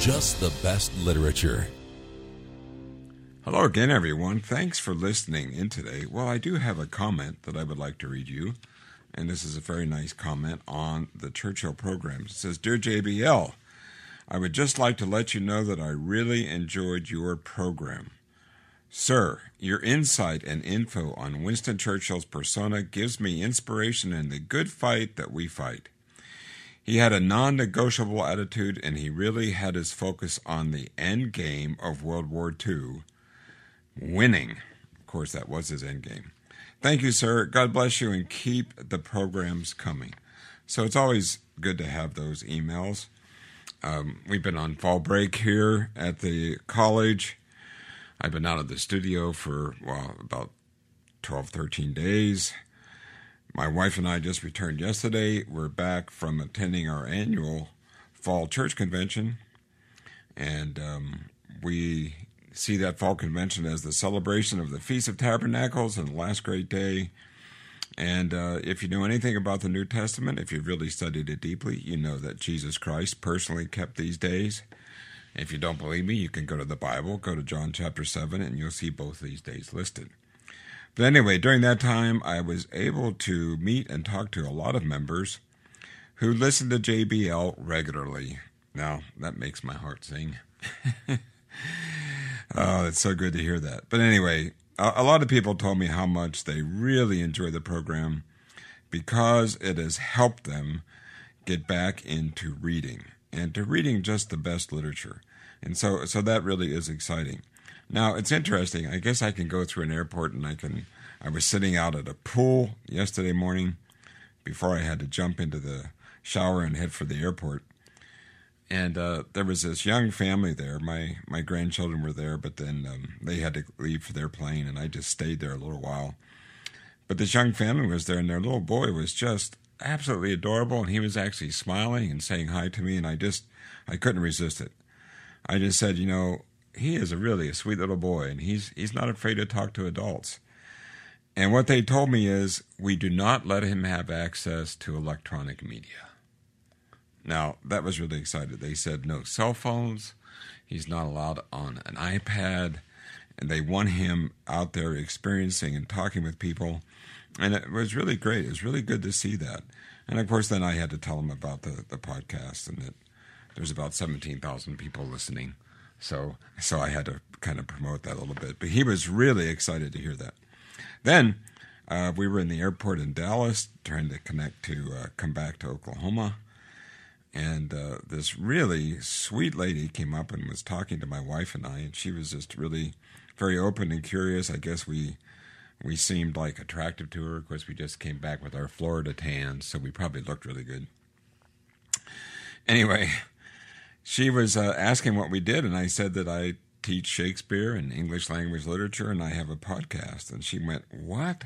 Just the Best Literature. Hello again, everyone. Thanks for listening in today. Well, I do have a comment that I would like to read you, and this is a very nice comment on the Churchill program. It says, Dear JBL, I would just like to let you know that I really enjoyed your program. Sir, your insight and info on Winston Churchill's persona gives me inspiration in the good fight that we fight. He had a non negotiable attitude and he really had his focus on the end game of World War II winning. Of course, that was his end game. Thank you, sir. God bless you and keep the programs coming. So it's always good to have those emails. Um, we've been on fall break here at the college. I've been out of the studio for, well, about 12, 13 days. My wife and I just returned yesterday. We're back from attending our annual fall church convention. And um, we see that fall convention as the celebration of the Feast of Tabernacles and the last great day. And uh, if you know anything about the New Testament, if you've really studied it deeply, you know that Jesus Christ personally kept these days. If you don't believe me, you can go to the Bible, go to John chapter 7, and you'll see both these days listed. But anyway, during that time, I was able to meet and talk to a lot of members who listen to JBL regularly. Now, that makes my heart sing. oh, it's so good to hear that. But anyway, a, a lot of people told me how much they really enjoy the program because it has helped them get back into reading and to reading just the best literature. And so so that really is exciting. Now, it's interesting. I guess I can go through an airport and I can I was sitting out at a pool yesterday morning before I had to jump into the shower and head for the airport. And uh, there was this young family there. My my grandchildren were there, but then um, they had to leave for their plane, and I just stayed there a little while. But this young family was there, and their little boy was just absolutely adorable, and he was actually smiling and saying hi to me, and I just I couldn't resist it. I just said, you know, he is a really a sweet little boy, and he's he's not afraid to talk to adults. And what they told me is we do not let him have access to electronic media. Now, that was really excited. They said no cell phones. He's not allowed on an iPad. And they want him out there experiencing and talking with people. And it was really great. It was really good to see that. And of course, then I had to tell him about the, the podcast and that there's about 17,000 people listening. So, so I had to kind of promote that a little bit. But he was really excited to hear that. Then uh, we were in the airport in Dallas trying to connect to uh, come back to Oklahoma. And uh, this really sweet lady came up and was talking to my wife and I, and she was just really very open and curious. I guess we we seemed like attractive to her. Of course, we just came back with our Florida tans, so we probably looked really good. Anyway, she was uh, asking what we did, and I said that I teach Shakespeare and English language literature, and I have a podcast. And she went, "What?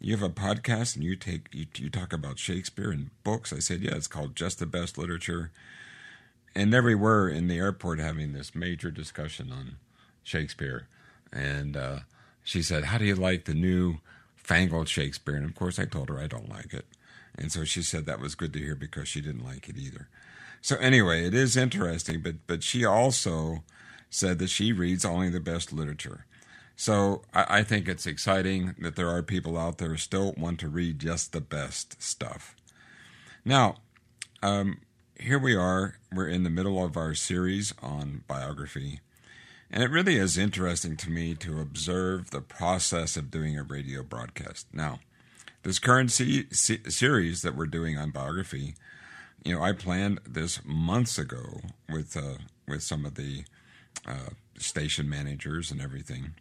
You have a podcast, and you take you, you talk about Shakespeare and books?" I said, "Yeah, it's called Just the Best Literature." And there we were in the airport having this major discussion on Shakespeare, and uh, she said, "How do you like the new fangled Shakespeare?" And of course, I told her I don't like it, and so she said that was good to hear because she didn't like it either. So anyway, it is interesting, but but she also said that she reads only the best literature. So I, I think it's exciting that there are people out there still want to read just the best stuff. Now, um, here we are. We're in the middle of our series on biography. And it really is interesting to me to observe the process of doing a radio broadcast. Now, this current se- se- series that we're doing on biography, you know, I planned this months ago with uh, with some of the uh, station managers and everything.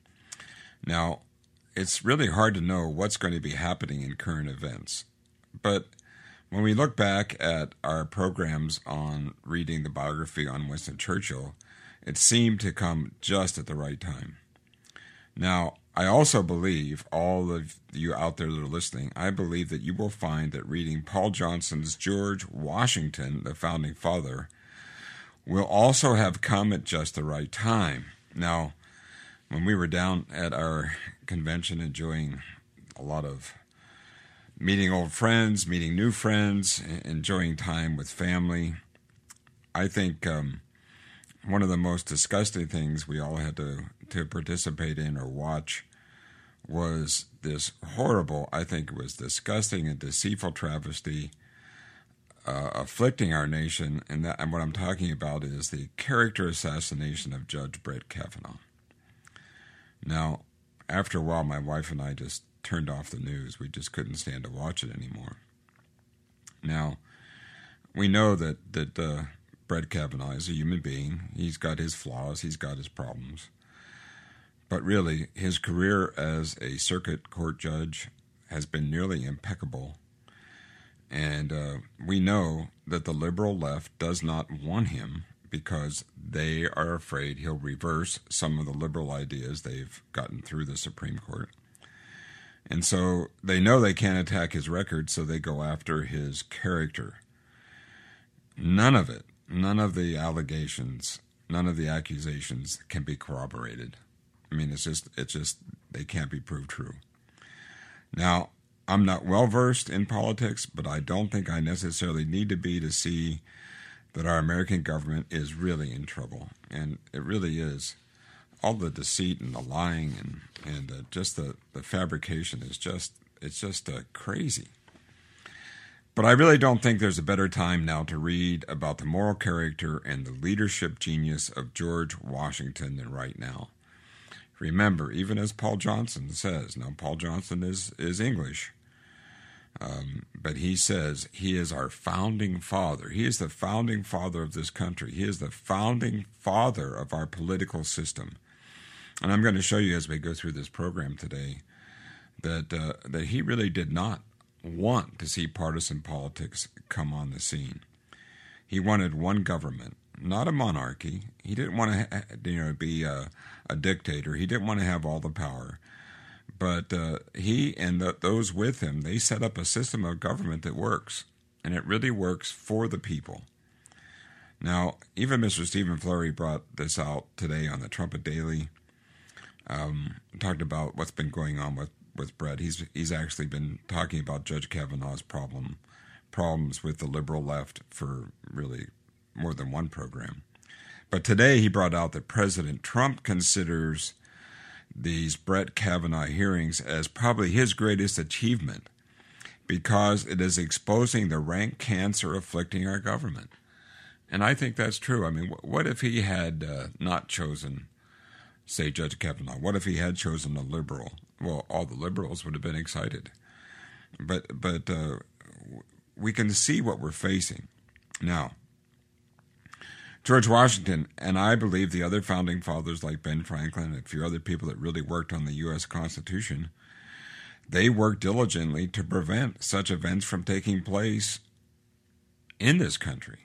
Now, it's really hard to know what's going to be happening in current events, but when we look back at our programs on reading the biography on Winston Churchill, it seemed to come just at the right time. Now, I also believe, all of you out there that are listening, I believe that you will find that reading Paul Johnson's George Washington, the founding father, will also have come at just the right time. Now, when we were down at our convention enjoying a lot of meeting old friends, meeting new friends, enjoying time with family, I think um, one of the most disgusting things we all had to, to participate in or watch was this horrible, I think it was disgusting and deceitful travesty uh, afflicting our nation. And, that, and what I'm talking about is the character assassination of Judge Brett Kavanaugh. Now, after a while, my wife and I just turned off the news. We just couldn't stand to watch it anymore. Now, we know that, that uh, Brett Kavanaugh is a human being. He's got his flaws, he's got his problems. But really, his career as a circuit court judge has been nearly impeccable. And uh, we know that the liberal left does not want him because they are afraid he'll reverse some of the liberal ideas they've gotten through the Supreme Court. And so they know they can't attack his record, so they go after his character. None of it none of the allegations, none of the accusations can be corroborated. I mean, it's just, it's just, they can't be proved true. Now, I'm not well versed in politics, but I don't think I necessarily need to be to see that our American government is really in trouble. And it really is. All the deceit and the lying and, and uh, just the, the fabrication is just, it's just uh, crazy. But I really don't think there's a better time now to read about the moral character and the leadership genius of George Washington than right now. Remember, even as Paul Johnson says, now Paul Johnson is, is English, um, but he says he is our founding father. He is the founding father of this country. He is the founding father of our political system. And I'm going to show you as we go through this program today that uh, that he really did not want to see partisan politics come on the scene. He wanted one government, not a monarchy. He didn't want to, you know, be a, a dictator. He didn't want to have all the power. But uh, he and the, those with him, they set up a system of government that works, and it really works for the people. Now, even Mr. Stephen Flurry brought this out today on the Trumpet Daily. Um, talked about what's been going on with with Brett. He's he's actually been talking about Judge Kavanaugh's problem problems with the liberal left for really more than one program. But today he brought out that President Trump considers these Brett Kavanaugh hearings as probably his greatest achievement because it is exposing the rank cancer afflicting our government. And I think that's true. I mean, what if he had uh, not chosen, say, Judge Kavanaugh? What if he had chosen a liberal well, all the liberals would have been excited. But but uh, we can see what we're facing now. George Washington and I believe the other founding fathers like Ben Franklin and a few other people that really worked on the U.S. Constitution, they worked diligently to prevent such events from taking place in this country.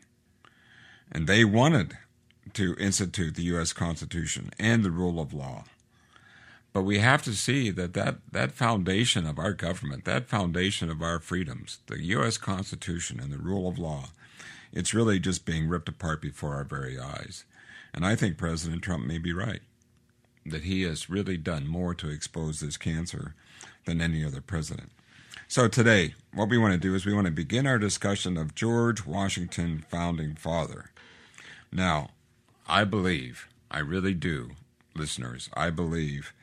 And they wanted to institute the U.S. Constitution and the rule of law. But we have to see that, that that foundation of our government, that foundation of our freedoms, the U.S. Constitution and the rule of law, it's really just being ripped apart before our very eyes. And I think President Trump may be right that he has really done more to expose this cancer than any other president. So today, what we want to do is we want to begin our discussion of George Washington, founding father. Now, I believe, I really do, listeners, I believe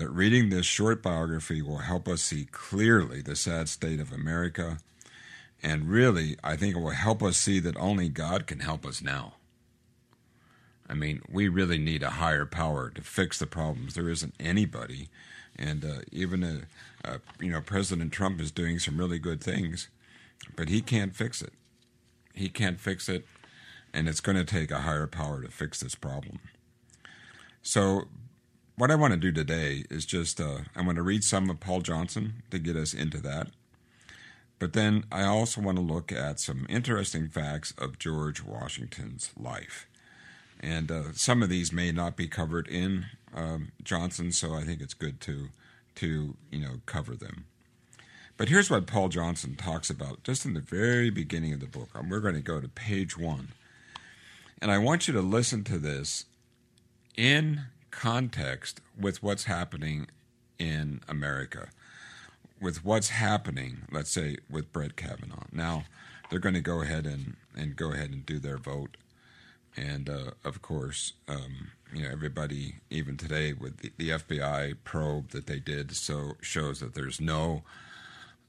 that reading this short biography will help us see clearly the sad state of America. And really, I think it will help us see that only God can help us now. I mean, we really need a higher power to fix the problems. There isn't anybody, and uh, even a, uh, you know President Trump is doing some really good things, but he can't fix it. He can't fix it, and it's going to take a higher power to fix this problem. So, what I want to do today is just uh, I'm going to read some of Paul Johnson to get us into that. But then I also want to look at some interesting facts of George Washington's life. And uh, some of these may not be covered in um, Johnson, so I think it's good to, to you know, cover them. But here's what Paul Johnson talks about just in the very beginning of the book. And we're going to go to page one. And I want you to listen to this in context with what's happening in America, with what's happening, let's say, with Brett Kavanaugh. Now, they're going to go ahead and, and go ahead and do their vote. And uh, of course, um, you know, everybody, even today, with the, the, FBI probe that they did, so shows that there's no,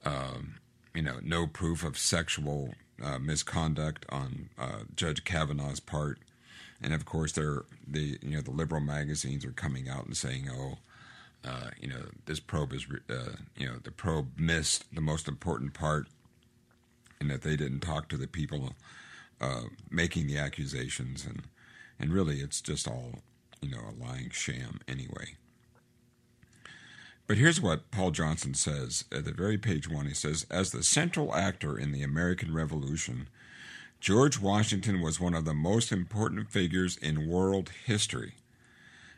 um, you know, no proof of sexual uh, misconduct on uh, Judge Kavanaugh's part, and of course, they're the you know the liberal magazines are coming out and saying, oh. Uh, you know, this probe is, uh, you know, the probe missed the most important part, and that they didn't talk to the people uh, making the accusations, and and really, it's just all, you know, a lying sham anyway. But here's what Paul Johnson says at the very page one. He says, As the central actor in the American Revolution, George Washington was one of the most important figures in world history.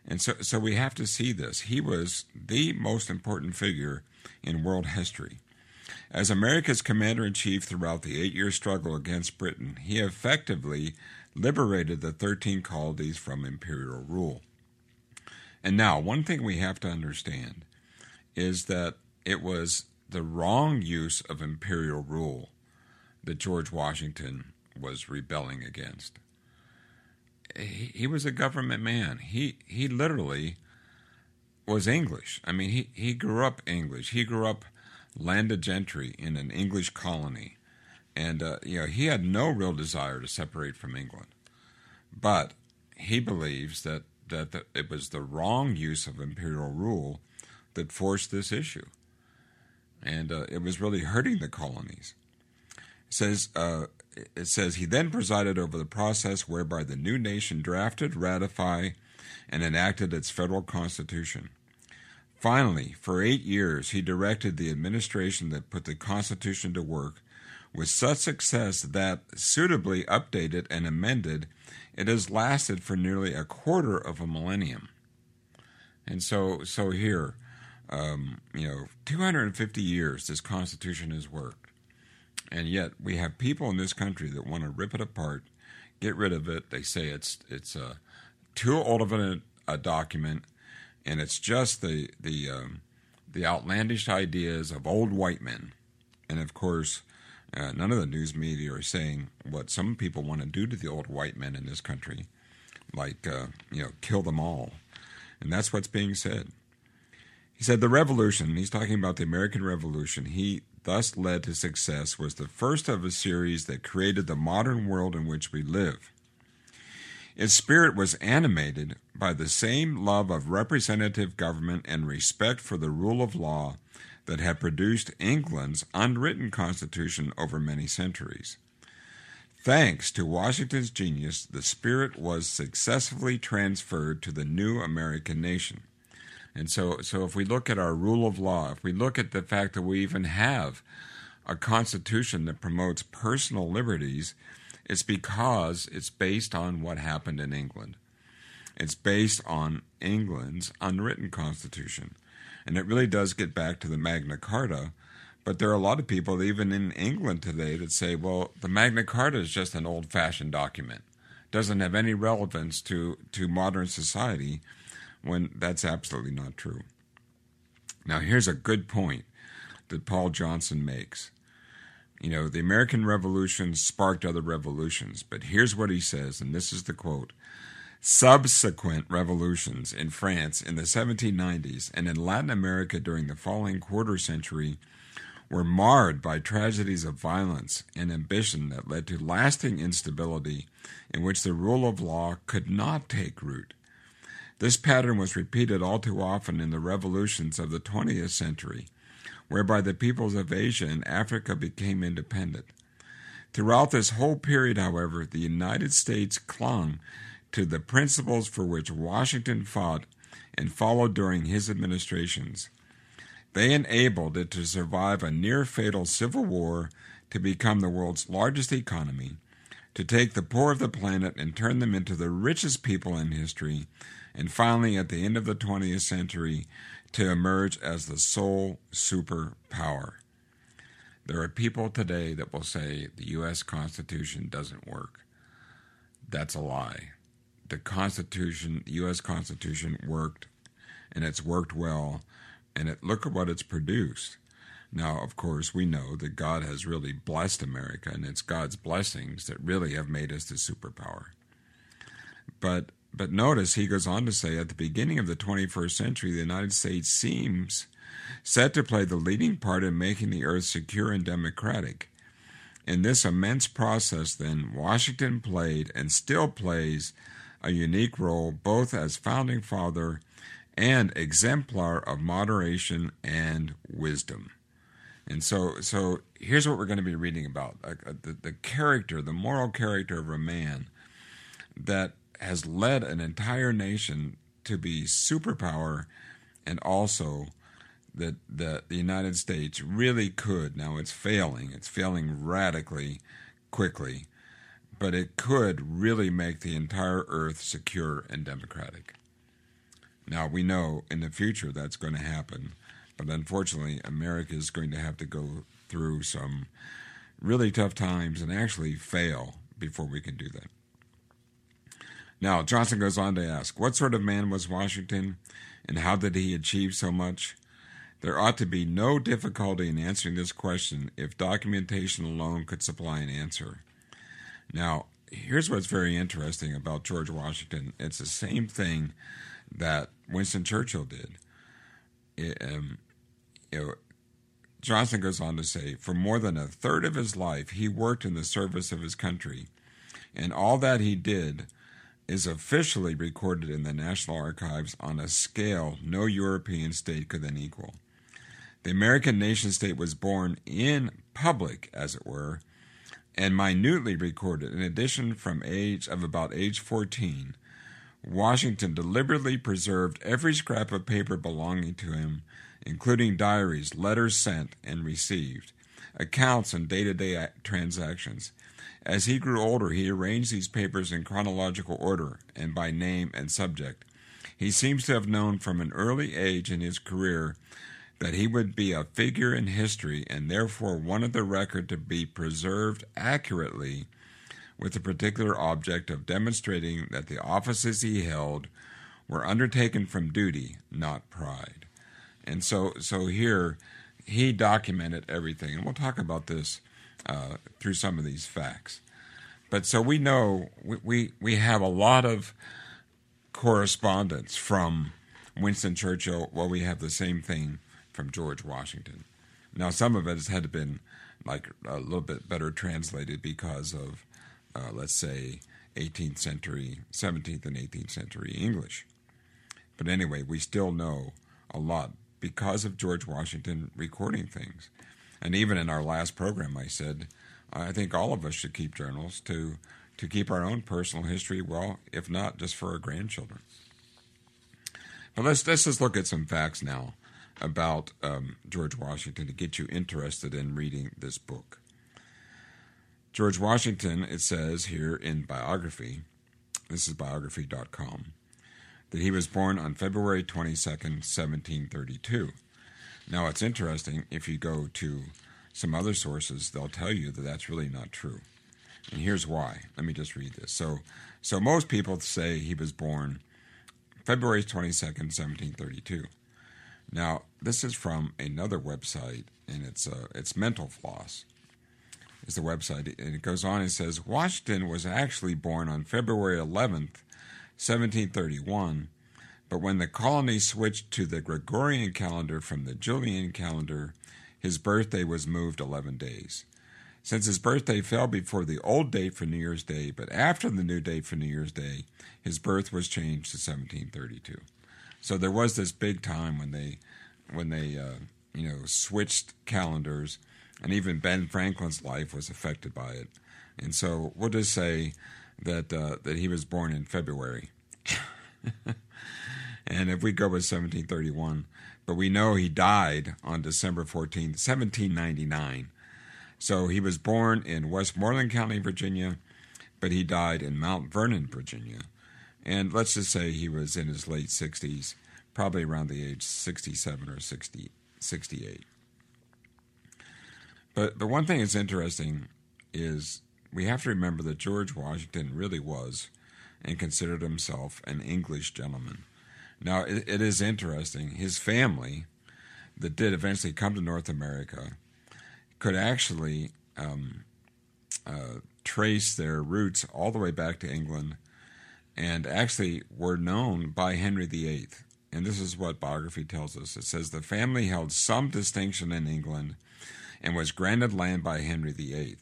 And so, so we have to see this. He was the most important figure in world history. As America's commander in chief throughout the eight year struggle against Britain, he effectively liberated the 13 colonies from imperial rule. And now, one thing we have to understand is that it was the wrong use of imperial rule that George Washington was rebelling against. He, he was a government man. He he literally was English. I mean, he, he grew up English. He grew up landed gentry in an English colony, and uh, you know he had no real desire to separate from England, but he believes that that it was the wrong use of imperial rule that forced this issue. And uh, it was really hurting the colonies. It says, uh, it says he then presided over the process whereby the new nation drafted, ratified, and enacted its federal constitution. Finally, for eight years, he directed the administration that put the Constitution to work with such success that, suitably updated and amended, it has lasted for nearly a quarter of a millennium. And so, so here, um, you know, 250 years this Constitution has worked. And yet we have people in this country that want to rip it apart, get rid of it. They say it's it's uh, too old of a, a, document, and it's just the the um, the outlandish ideas of old white men. And of course, uh, none of the news media are saying what some people want to do to the old white men in this country, like uh, you know, kill them all. And that's what's being said. He said the revolution, he's talking about the American Revolution, he thus led to success was the first of a series that created the modern world in which we live. Its spirit was animated by the same love of representative government and respect for the rule of law that had produced England's unwritten constitution over many centuries. Thanks to Washington's genius, the spirit was successfully transferred to the new American nation. And so, so if we look at our rule of law, if we look at the fact that we even have a constitution that promotes personal liberties, it's because it's based on what happened in England. It's based on England's unwritten constitution. And it really does get back to the Magna Carta. But there are a lot of people, even in England today, that say, well, the Magna Carta is just an old fashioned document, it doesn't have any relevance to, to modern society when that's absolutely not true. Now, here's a good point that Paul Johnson makes. You know, the American Revolution sparked other revolutions, but here's what he says, and this is the quote Subsequent revolutions in France in the 1790s and in Latin America during the following quarter century were marred by tragedies of violence and ambition that led to lasting instability in which the rule of law could not take root. This pattern was repeated all too often in the revolutions of the 20th century, whereby the peoples of Asia and Africa became independent. Throughout this whole period, however, the United States clung to the principles for which Washington fought and followed during his administrations. They enabled it to survive a near fatal civil war, to become the world's largest economy, to take the poor of the planet and turn them into the richest people in history, and finally, at the end of the 20th century, to emerge as the sole superpower. There are people today that will say the U.S. Constitution doesn't work. That's a lie. The Constitution, the U.S. Constitution worked, and it's worked well, and it, look at what it's produced. Now, of course, we know that God has really blessed America, and it's God's blessings that really have made us the superpower. But but notice he goes on to say at the beginning of the 21st century, the United States seems set to play the leading part in making the earth secure and democratic. In this immense process, then, Washington played and still plays a unique role both as founding father and exemplar of moderation and wisdom. And so, so here's what we're going to be reading about uh, the, the character, the moral character of a man that has led an entire nation to be superpower and also that the, the United States really could. Now it's failing, it's failing radically quickly, but it could really make the entire earth secure and democratic. Now we know in the future that's going to happen, but unfortunately, America is going to have to go through some really tough times and actually fail before we can do that. Now, Johnson goes on to ask, What sort of man was Washington, and how did he achieve so much? There ought to be no difficulty in answering this question if documentation alone could supply an answer. Now, here's what's very interesting about George Washington it's the same thing that Winston Churchill did. It, um, know, Johnson goes on to say, for more than a third of his life, he worked in the service of his country, and all that he did is officially recorded in the National Archives on a scale no European state could then equal. The American nation state was born in public, as it were, and minutely recorded. In addition, from age of about age 14, Washington deliberately preserved every scrap of paper belonging to him, including diaries, letters sent and received, accounts, and day to day transactions. As he grew older, he arranged these papers in chronological order and by name and subject. He seems to have known from an early age in his career that he would be a figure in history and therefore wanted the record to be preserved accurately with the particular object of demonstrating that the offices he held were undertaken from duty, not pride. And so, so here he documented everything, and we'll talk about this uh, through some of these facts. But so we know we, we, we have a lot of correspondence from Winston Churchill. Well, we have the same thing from George Washington. Now, some of it has had been like a little bit better translated because of, uh, let's say, 18th century, 17th and 18th century English. But anyway, we still know a lot because of George Washington recording things. And even in our last program, I said, I think all of us should keep journals to to keep our own personal history well, if not just for our grandchildren. But let's let's just look at some facts now about um, George Washington to get you interested in reading this book. George Washington, it says here in biography, this is biography.com, that he was born on February 22nd, 1732. Now, it's interesting if you go to some other sources, they'll tell you that that's really not true. And here's why. Let me just read this. So, so most people say he was born February 22nd, 1732. Now, this is from another website, and it's uh, it's Mental Floss. Is the website, and it goes on and says Washington was actually born on February 11th, 1731, but when the colony switched to the Gregorian calendar from the Julian calendar, his birthday was moved 11 days. Since his birthday fell before the old date for New Year's Day, but after the new date for New Year's Day, his birth was changed to 1732. So there was this big time when they when they uh, you know switched calendars, and even Ben Franklin's life was affected by it. And so we'll just say that uh, that he was born in February. and if we go with 1731, but we know he died on December 14, 1799. So he was born in Westmoreland County, Virginia, but he died in Mount Vernon, Virginia. And let's just say he was in his late 60s, probably around the age 67 or 60, 68. But, but one thing that's interesting is we have to remember that George Washington really was and considered himself an English gentleman. Now, it, it is interesting. His family, that did eventually come to North America, could actually um, uh, trace their roots all the way back to England and actually were known by Henry VIII. And this is what biography tells us it says the family held some distinction in England and was granted land by Henry VIII.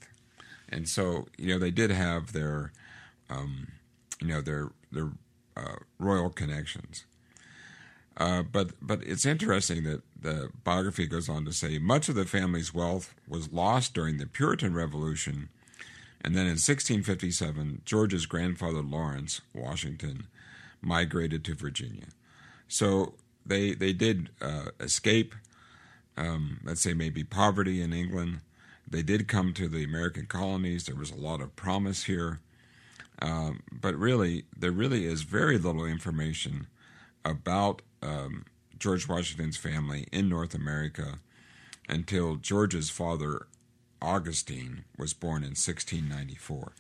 And so, you know, they did have their, um, you know, their their uh, royal connections. Uh, but but it's interesting that the biography goes on to say much of the family's wealth was lost during the Puritan Revolution, and then in 1657, George's grandfather Lawrence Washington migrated to Virginia. So they they did uh, escape, um, let's say maybe poverty in England. They did come to the American colonies. There was a lot of promise here, um, but really there really is very little information about um, George Washington's family in North America until George's father, Augustine, was born in 1694.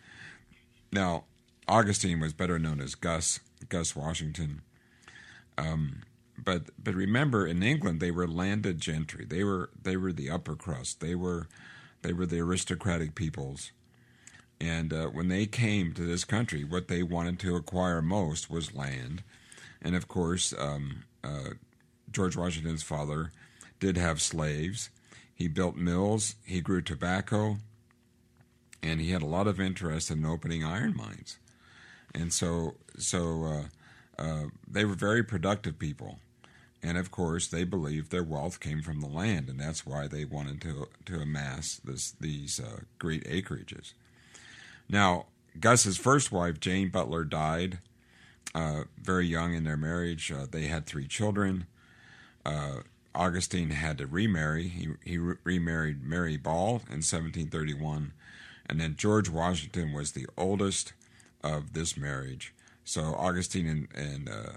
Now, Augustine was better known as Gus, Gus Washington. Um, but but remember, in England, they were landed gentry. They were they were the upper crust. They were they were the aristocratic peoples. And uh, when they came to this country, what they wanted to acquire most was land. And of course, um, uh, George Washington's father did have slaves. He built mills, he grew tobacco, and he had a lot of interest in opening iron mines. And so, so uh, uh, they were very productive people. And of course, they believed their wealth came from the land, and that's why they wanted to to amass this, these uh, great acreages. Now, Gus's first wife, Jane Butler, died uh, very young in their marriage. Uh, they had three children. Uh, Augustine had to remarry. He, he re- remarried Mary Ball in 1731. And then George Washington was the oldest of this marriage. So Augustine and, and, uh,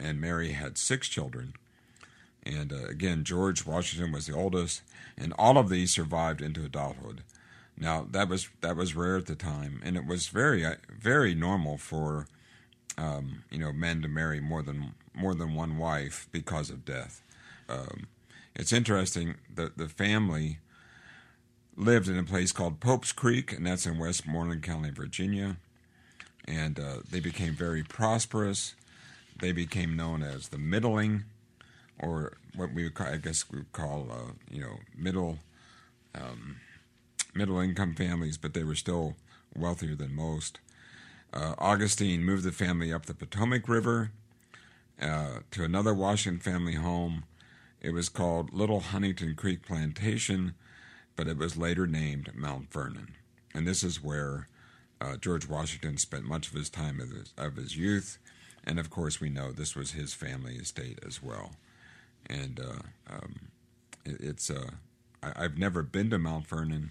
and Mary had six children. And uh, again, George Washington was the oldest, and all of these survived into adulthood. Now that was that was rare at the time, and it was very very normal for um, you know, men to marry more than more than one wife because of death. Um, it's interesting that the family lived in a place called Pope's Creek, and that's in Westmoreland County, Virginia. And uh, they became very prosperous. They became known as the middling, or what we would call, I guess we would call, uh, you know, middle, um, middle income families, but they were still wealthier than most. Uh, Augustine moved the family up the Potomac River uh, to another Washington family home. It was called Little Hunting Creek Plantation, but it was later named Mount Vernon. And this is where uh, George Washington spent much of his time of his, of his, youth. And of course, we know this was his family estate as well. And uh, um, it, it's, uh, I, I've never been to Mount Vernon.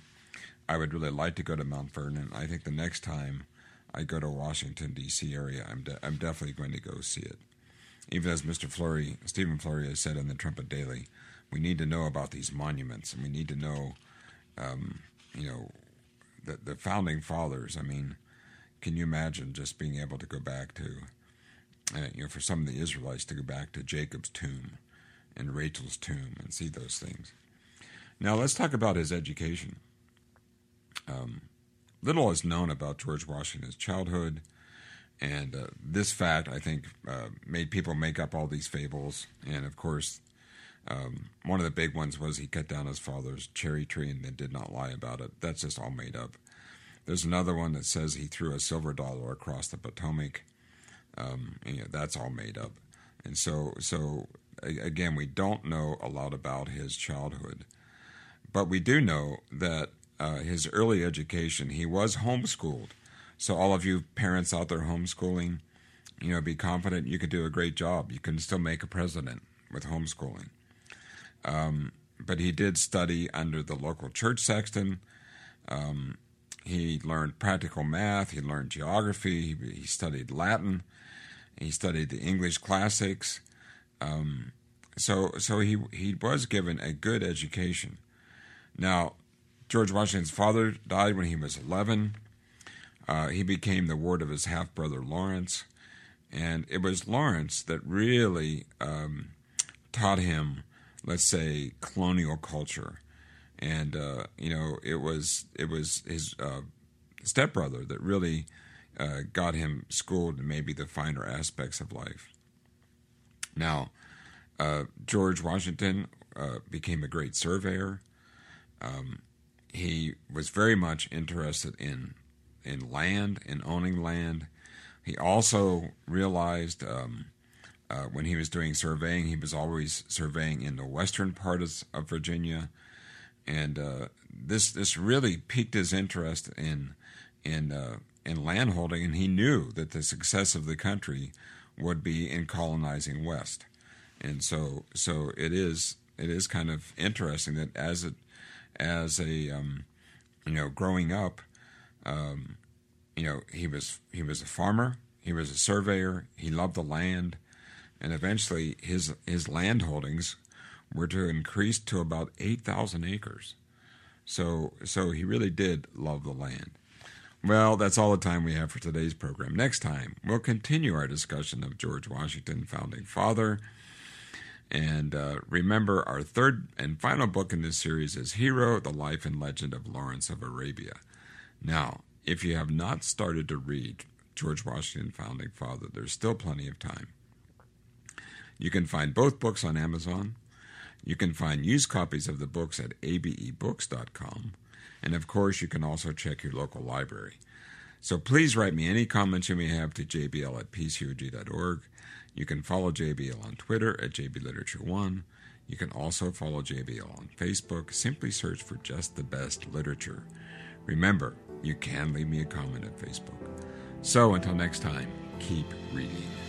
I would really like to go to Mount Vernon. I think the next time I go to Washington D.C. area, I'm de- I'm definitely going to go see it. Even as Mr. Flurry, Stephen Flurry has said in the Trumpet Daily, we need to know about these monuments, and we need to know, um, you know, the the founding fathers. I mean, can you imagine just being able to go back to, uh, you know, for some of the Israelites to go back to Jacob's tomb and Rachel's tomb and see those things. Now let's talk about his education. Um, little is known about George Washington's childhood, and uh, this fact, I think, uh, made people make up all these fables. And of course, um, one of the big ones was he cut down his father's cherry tree and then did not lie about it. That's just all made up. There's another one that says he threw a silver dollar across the Potomac. Um, and, that's all made up. And so, so again, we don't know a lot about his childhood, but we do know that uh, his early education, he was homeschooled. So, all of you parents out there homeschooling, you know, be confident you could do a great job. You can still make a president with homeschooling. Um, but he did study under the local church sexton. Um, he learned practical math. He learned geography. He, he studied Latin. He studied the English classics. Um, so, so he he was given a good education. Now, George Washington's father died when he was 11. Uh, he became the ward of his half brother Lawrence, and it was Lawrence that really um, taught him, let's say, colonial culture, and uh, you know it was it was his uh, stepbrother that really uh, got him schooled in maybe the finer aspects of life. Now, uh, George Washington uh, became a great surveyor. Um, he was very much interested in in land, in owning land. He also realized um, uh, when he was doing surveying, he was always surveying in the western part of, of Virginia, and uh, this this really piqued his interest in in uh, in landholding, and he knew that the success of the country would be in colonizing west, and so so it is it is kind of interesting that as it as a um, you know growing up, um, you know he was he was a farmer, he was a surveyor, he loved the land, and eventually his his land holdings were to increase to about eight thousand acres. So so he really did love the land. Well, that's all the time we have for today's program. Next time, we'll continue our discussion of George Washington, founding father. And uh, remember, our third and final book in this series is Hero, the Life and Legend of Lawrence of Arabia. Now, if you have not started to read George Washington, founding father, there's still plenty of time. You can find both books on Amazon. You can find used copies of the books at abebooks.com. And of course, you can also check your local library. So please write me any comments you may have to jbl at pcog.org. You can follow JBL on Twitter at JBLiterature1. You can also follow JBL on Facebook. Simply search for Just the Best Literature. Remember, you can leave me a comment at Facebook. So until next time, keep reading.